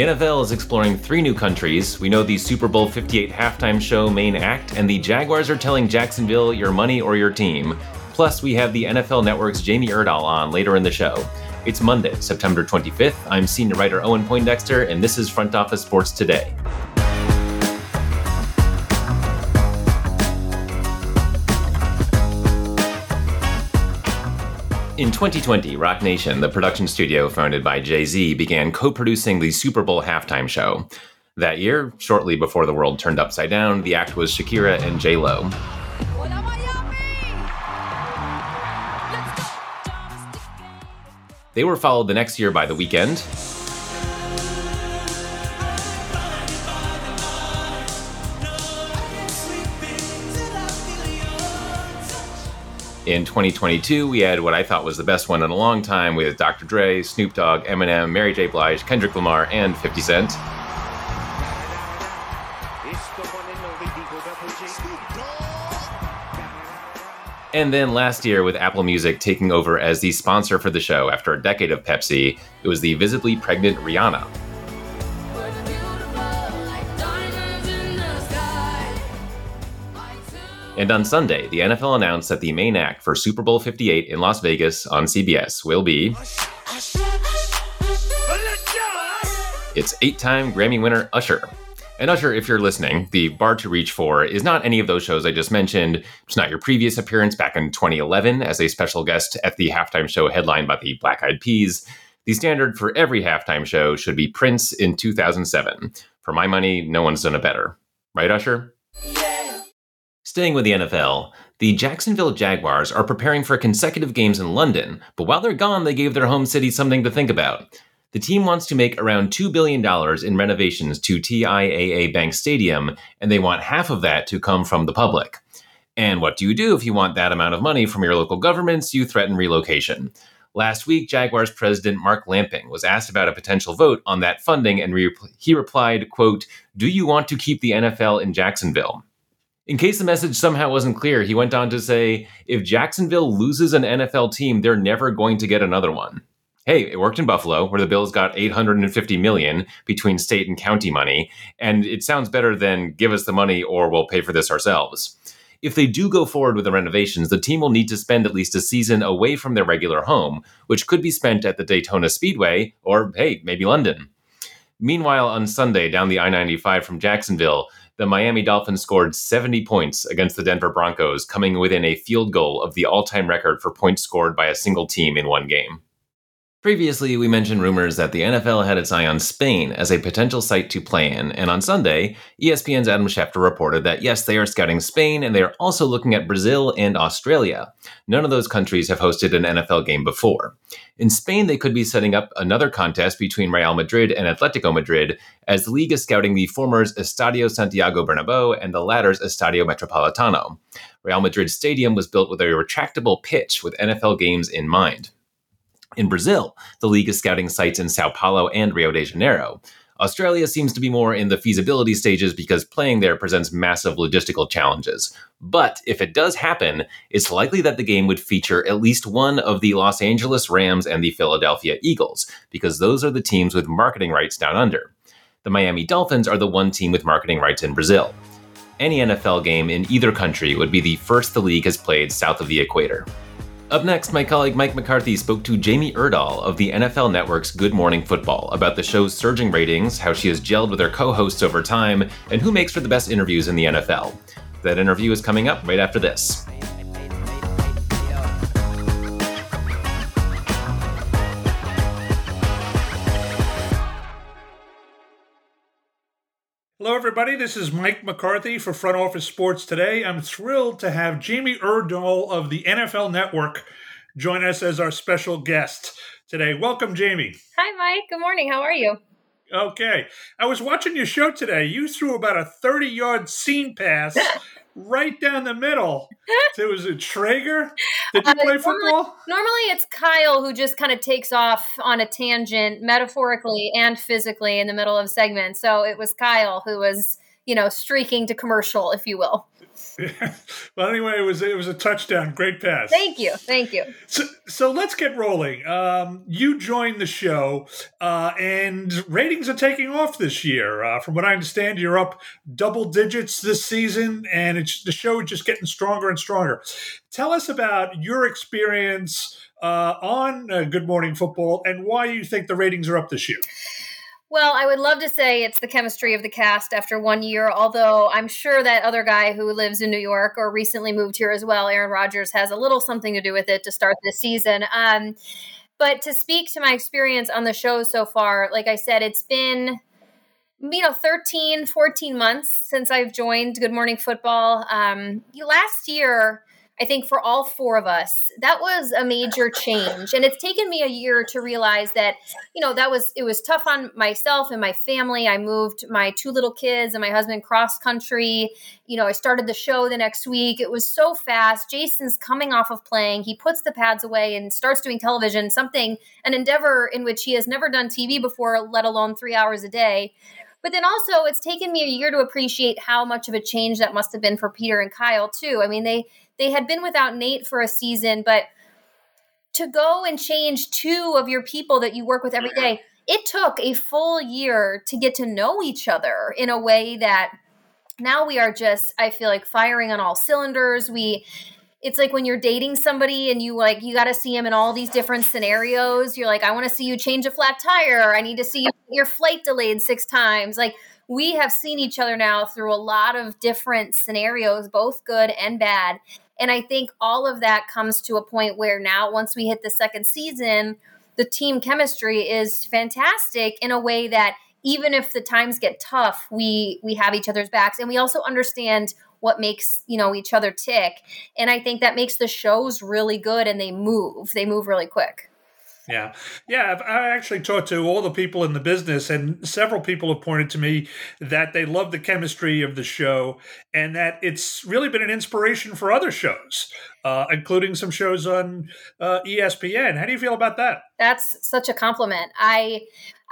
The NFL is exploring three new countries. We know the Super Bowl 58 halftime show main act, and the Jaguars are telling Jacksonville your money or your team. Plus, we have the NFL Network's Jamie Erdahl on later in the show. It's Monday, September 25th. I'm senior writer Owen Poindexter, and this is Front Office Sports Today. In 2020, Roc Nation, the production studio founded by Jay Z, began co producing the Super Bowl halftime show. That year, shortly before the world turned upside down, the act was Shakira and J Lo. They were followed the next year by The Weeknd, In 2022, we had what I thought was the best one in a long time with Dr. Dre, Snoop Dogg, Eminem, Mary J. Blige, Kendrick Lamar, and 50 Cent. And then last year, with Apple Music taking over as the sponsor for the show after a decade of Pepsi, it was the visibly pregnant Rihanna. And on Sunday, the NFL announced that the main act for Super Bowl 58 in Las Vegas on CBS will be. It's eight time Grammy winner Usher. And Usher, if you're listening, the bar to reach for is not any of those shows I just mentioned. It's not your previous appearance back in 2011 as a special guest at the halftime show headlined by the Black Eyed Peas. The standard for every halftime show should be Prince in 2007. For my money, no one's done it better. Right, Usher? Staying with the NFL, the Jacksonville Jaguars are preparing for consecutive games in London, but while they're gone, they gave their home city something to think about. The team wants to make around $2 billion in renovations to TIAA Bank Stadium, and they want half of that to come from the public. And what do you do if you want that amount of money from your local governments? You threaten relocation. Last week, Jaguars president Mark Lamping was asked about a potential vote on that funding, and re- he replied, quote, Do you want to keep the NFL in Jacksonville? In case the message somehow wasn't clear, he went on to say if Jacksonville loses an NFL team, they're never going to get another one. Hey, it worked in Buffalo, where the Bills got 850 million between state and county money, and it sounds better than give us the money or we'll pay for this ourselves. If they do go forward with the renovations, the team will need to spend at least a season away from their regular home, which could be spent at the Daytona Speedway or, hey, maybe London. Meanwhile, on Sunday, down the I 95 from Jacksonville, the Miami Dolphins scored 70 points against the Denver Broncos, coming within a field goal of the all time record for points scored by a single team in one game. Previously, we mentioned rumors that the NFL had its eye on Spain as a potential site to play in, and on Sunday, ESPN's Adam Schefter reported that yes, they are scouting Spain and they are also looking at Brazil and Australia. None of those countries have hosted an NFL game before. In Spain, they could be setting up another contest between Real Madrid and Atletico Madrid, as the league is scouting the former's Estadio Santiago Bernabeu and the latter's Estadio Metropolitano. Real Madrid Stadium was built with a retractable pitch with NFL games in mind. In Brazil, the league is scouting sites in Sao Paulo and Rio de Janeiro. Australia seems to be more in the feasibility stages because playing there presents massive logistical challenges. But if it does happen, it's likely that the game would feature at least one of the Los Angeles Rams and the Philadelphia Eagles, because those are the teams with marketing rights down under. The Miami Dolphins are the one team with marketing rights in Brazil. Any NFL game in either country would be the first the league has played south of the equator. Up next, my colleague Mike McCarthy spoke to Jamie Erdahl of the NFL Network's Good Morning Football about the show's surging ratings, how she has gelled with her co hosts over time, and who makes for the best interviews in the NFL. That interview is coming up right after this. Hello, everybody. This is Mike McCarthy for Front Office Sports Today. I'm thrilled to have Jamie Erdahl of the NFL Network join us as our special guest today. Welcome, Jamie. Hi, Mike. Good morning. How are you? Okay. I was watching your show today. You threw about a 30 yard seam pass right down the middle. So was a Traeger? Did you uh, play football? Normally, normally, it's Kyle who just kind of takes off on a tangent, metaphorically and physically, in the middle of segments. So it was Kyle who was you know, streaking to commercial, if you will. Well, anyway, it was it was a touchdown. Great pass. Thank you, thank you. So, so let's get rolling. Um, you joined the show, uh, and ratings are taking off this year. Uh, from what I understand, you're up double digits this season, and it's the show is just getting stronger and stronger. Tell us about your experience uh, on uh, Good Morning Football and why you think the ratings are up this year. Well, I would love to say it's the chemistry of the cast after one year, although I'm sure that other guy who lives in New York or recently moved here as well, Aaron Rodgers, has a little something to do with it to start this season. Um, but to speak to my experience on the show so far, like I said, it's been you know 13 14 months since i've joined good morning football um, last year I think for all four of us, that was a major change. And it's taken me a year to realize that, you know, that was, it was tough on myself and my family. I moved my two little kids and my husband cross country. You know, I started the show the next week. It was so fast. Jason's coming off of playing. He puts the pads away and starts doing television, something, an endeavor in which he has never done TV before, let alone three hours a day. But then also, it's taken me a year to appreciate how much of a change that must have been for Peter and Kyle too. I mean, they they had been without Nate for a season, but to go and change two of your people that you work with every day, it took a full year to get to know each other in a way that now we are just I feel like firing on all cylinders. We it's like when you're dating somebody and you like you got to see them in all these different scenarios you're like i want to see you change a flat tire i need to see you, your flight delayed six times. Like we have seen each other now through a lot of different scenarios both good and bad. And i think all of that comes to a point where now once we hit the second season the team chemistry is fantastic in a way that even if the times get tough we we have each other's backs. And we also understand what makes you know each other tick and i think that makes the shows really good and they move they move really quick yeah. Yeah. I've, I actually talked to all the people in the business, and several people have pointed to me that they love the chemistry of the show and that it's really been an inspiration for other shows, uh, including some shows on uh, ESPN. How do you feel about that? That's such a compliment. I.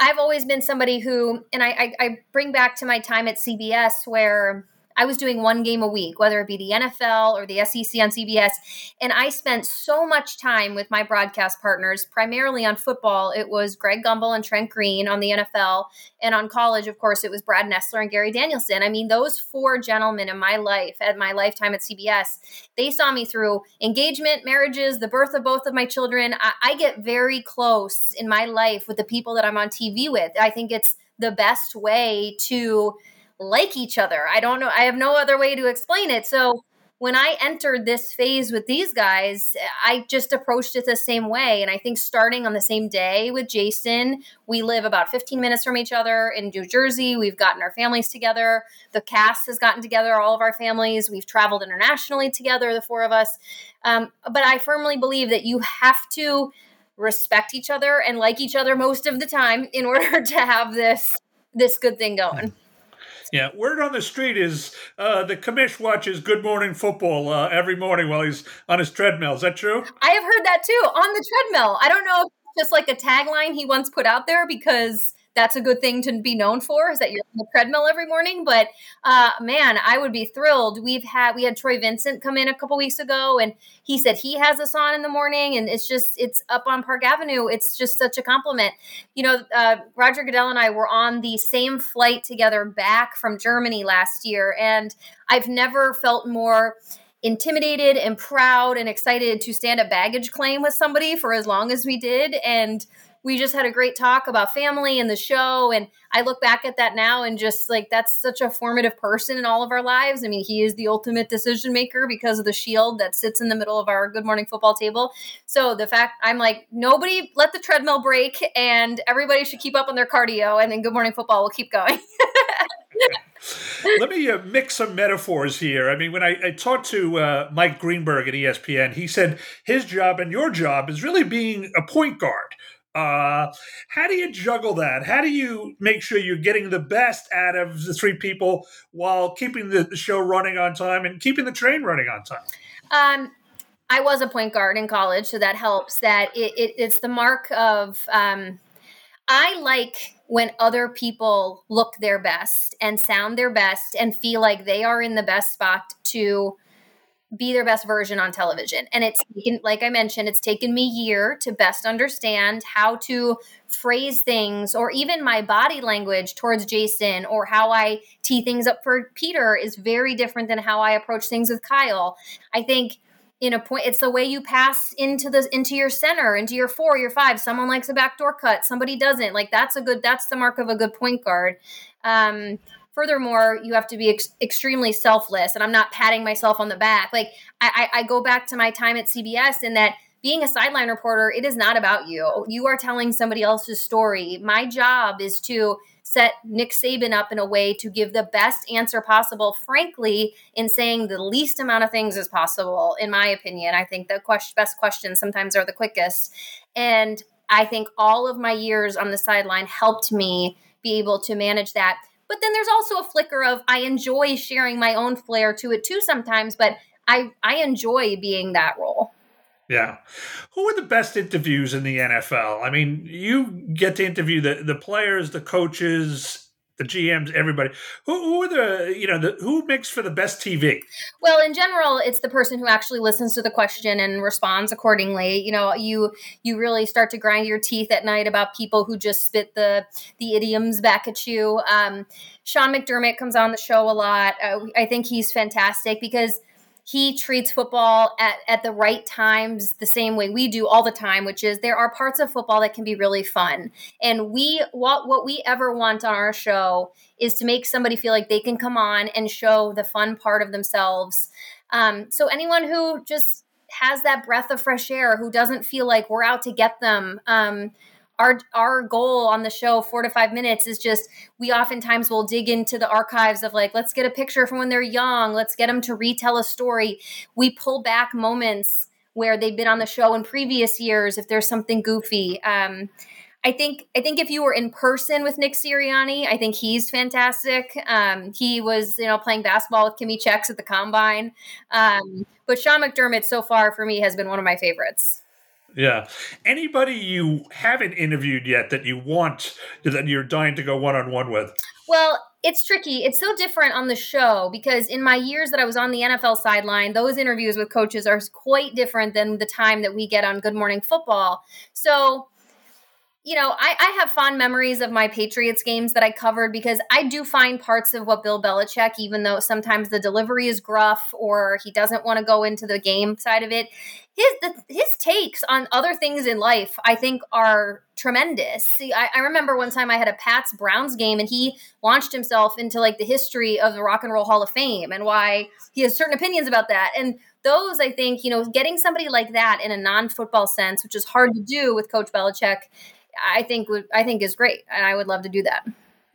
I've always been somebody who, and I, I, I bring back to my time at CBS where I was doing one game a week, whether it be the NFL or the SEC on CBS. And I spent so much time with my broadcast partners, primarily on football. It was Greg Gumbel and Trent Green on the NFL. And on college, of course, it was Brad Nessler and Gary Danielson. I mean, those four gentlemen in my life, at my lifetime at CBS, they saw me through engagement, marriages, the birth of both of my children. I, I get very close in my life with the people that I'm on TV with. I think it's the best way to like each other. I don't know. I have no other way to explain it. So when I entered this phase with these guys, I just approached it the same way. And I think starting on the same day with Jason, we live about 15 minutes from each other in New Jersey. We've gotten our families together. The cast has gotten together, all of our families. We've traveled internationally together, the four of us. Um, but I firmly believe that you have to respect each other and like each other most of the time in order to have this this good thing going. Yeah, word on the street is uh, the commish watches Good Morning Football uh, every morning while he's on his treadmill. Is that true? I have heard that too on the treadmill. I don't know if just like a tagline he once put out there because that's a good thing to be known for is that you're on the treadmill every morning. But uh, man, I would be thrilled. We've had we had Troy Vincent come in a couple weeks ago, and he said he has us on in the morning, and it's just it's up on Park Avenue. It's just such a compliment. You know, uh, Roger Goodell and I were on the same flight together back from Germany last year, and I've never felt more intimidated and proud and excited to stand a baggage claim with somebody for as long as we did and we just had a great talk about family and the show. And I look back at that now and just like that's such a formative person in all of our lives. I mean, he is the ultimate decision maker because of the shield that sits in the middle of our Good Morning Football table. So the fact I'm like, nobody let the treadmill break and everybody should keep up on their cardio and then Good Morning Football will keep going. Let me uh, mix some metaphors here. I mean, when I, I talked to uh, Mike Greenberg at ESPN, he said his job and your job is really being a point guard uh, how do you juggle that? How do you make sure you're getting the best out of the three people while keeping the, show running on time and keeping the train running on time? Um, I was a point guard in college, so that helps. That it, it, it's the mark of. Um, I like when other people look their best and sound their best and feel like they are in the best spot to be their best version on television. And it's taken, like I mentioned, it's taken me a year to best understand how to phrase things or even my body language towards Jason or how I tee things up for Peter is very different than how I approach things with Kyle. I think in a point it's the way you pass into the into your center into your four your five someone likes a backdoor cut somebody doesn't like that's a good that's the mark of a good point guard um furthermore you have to be ex- extremely selfless and i'm not patting myself on the back. Like I, I, I go back to my time at cbs in that being a sideline reporter it is not about you. You are telling somebody else's story. My job is to set nick saban up in a way to give the best answer possible frankly in saying the least amount of things as possible in my opinion. I think the question, best questions sometimes are the quickest. And i think all of my years on the sideline helped me be able to manage that but then there's also a flicker of I enjoy sharing my own flair to it too sometimes, but I I enjoy being that role. Yeah. Who are the best interviews in the NFL? I mean, you get to interview the, the players, the coaches, the GMs, everybody. Who, who are the you know the who makes for the best TV? Well, in general, it's the person who actually listens to the question and responds accordingly. You know, you you really start to grind your teeth at night about people who just spit the the idioms back at you. Um, Sean McDermott comes on the show a lot. Uh, I think he's fantastic because he treats football at, at the right times the same way we do all the time which is there are parts of football that can be really fun. And we what what we ever want on our show is to make somebody feel like they can come on and show the fun part of themselves. Um, so anyone who just has that breath of fresh air who doesn't feel like we're out to get them um, our our goal on the show four to five minutes is just we oftentimes will dig into the archives of like let's get a picture from when they're young let's get them to retell a story we pull back moments where they've been on the show in previous years if there's something goofy um, I think I think if you were in person with Nick Sirianni, I think he's fantastic. Um, he was you know playing basketball with Kimmy Chex at the combine, um, but Sean McDermott so far for me has been one of my favorites. Yeah. Anybody you haven't interviewed yet that you want that you're dying to go one on one with? Well, it's tricky. It's so different on the show because in my years that I was on the NFL sideline, those interviews with coaches are quite different than the time that we get on Good Morning Football. So you know, I, I, have fond memories of my Patriots games that I covered because I do find parts of what Bill Belichick, even though sometimes the delivery is gruff or he doesn't want to go into the game side of it, his the, his takes on other things in life, I think, are tremendous. See, I, I remember one time I had a Pats Browns game and he launched himself into like the history of the Rock and Roll Hall of Fame and why he has certain opinions about that. And those, I think, you know, getting somebody like that in a non football sense, which is hard to do with Coach Belichick I think would I think is great, and I would love to do that.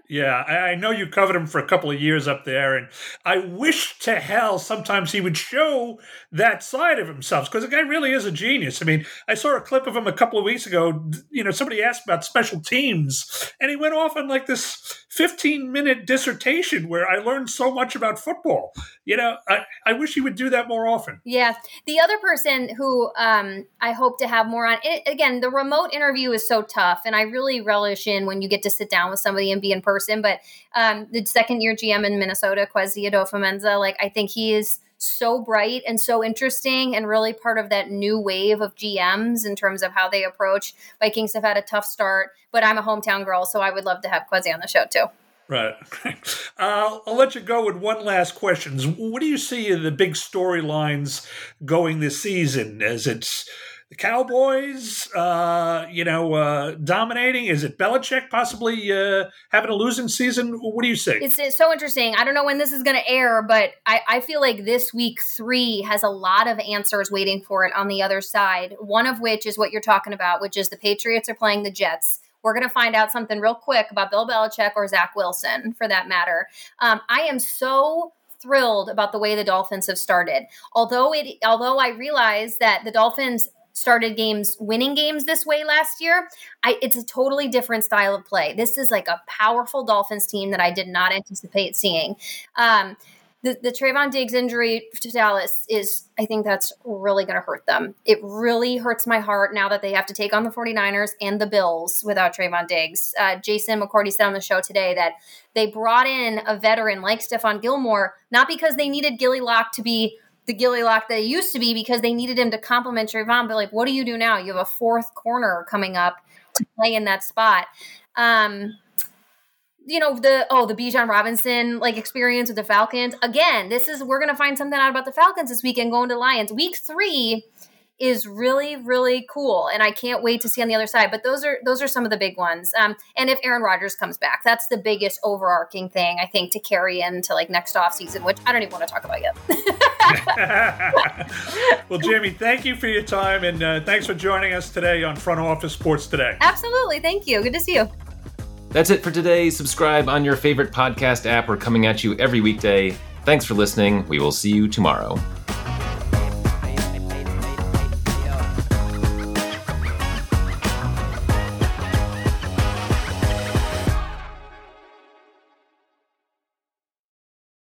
Yeah, I know you covered him for a couple of years up there, and I wish to hell sometimes he would show that side of himself because the guy really is a genius. I mean, I saw a clip of him a couple of weeks ago. You know, somebody asked about special teams, and he went off on like this 15 minute dissertation where I learned so much about football. You know, I, I wish he would do that more often. Yeah. The other person who um, I hope to have more on, it, again, the remote interview is so tough, and I really relish in when you get to sit down with somebody and be in person. But um, the second year GM in Minnesota, Kwesi Adofo-Mensah, like I think he is so bright and so interesting and really part of that new wave of GMs in terms of how they approach. Vikings have had a tough start, but I'm a hometown girl, so I would love to have Kwesi on the show too. Right. Uh, I'll let you go with one last question. What do you see in the big storylines going this season? as it the Cowboys, uh, you know, uh, dominating? Is it Belichick possibly uh, having a losing season? What do you say? It's, it's so interesting. I don't know when this is going to air, but I, I feel like this week three has a lot of answers waiting for it on the other side. One of which is what you're talking about, which is the Patriots are playing the Jets. We're going to find out something real quick about Bill Belichick or Zach Wilson, for that matter. Um, I am so thrilled about the way the Dolphins have started. Although it, although I realize that the Dolphins started games winning games this way last year I, it's a totally different style of play this is like a powerful dolphins team that i did not anticipate seeing um, the, the Trevon Diggs injury to Dallas is, I think that's really going to hurt them. It really hurts my heart now that they have to take on the 49ers and the Bills without Trevon Diggs. Uh, Jason McCourty said on the show today that they brought in a veteran like Stephon Gilmore, not because they needed Gilly Lock to be the Gilly Lock that used to be, because they needed him to complement Trevon. But like, what do you do now? You have a fourth corner coming up to play in that spot. Um, you know the oh the Bijan Robinson like experience with the Falcons again. This is we're gonna find something out about the Falcons this weekend going to Lions. Week three is really really cool, and I can't wait to see on the other side. But those are those are some of the big ones. Um, and if Aaron Rodgers comes back, that's the biggest overarching thing I think to carry into like next off season, which I don't even want to talk about yet. well, Jamie, thank you for your time and uh, thanks for joining us today on Front Office Sports Today. Absolutely, thank you. Good to see you. That's it for today. Subscribe on your favorite podcast app. We're coming at you every weekday. Thanks for listening. We will see you tomorrow.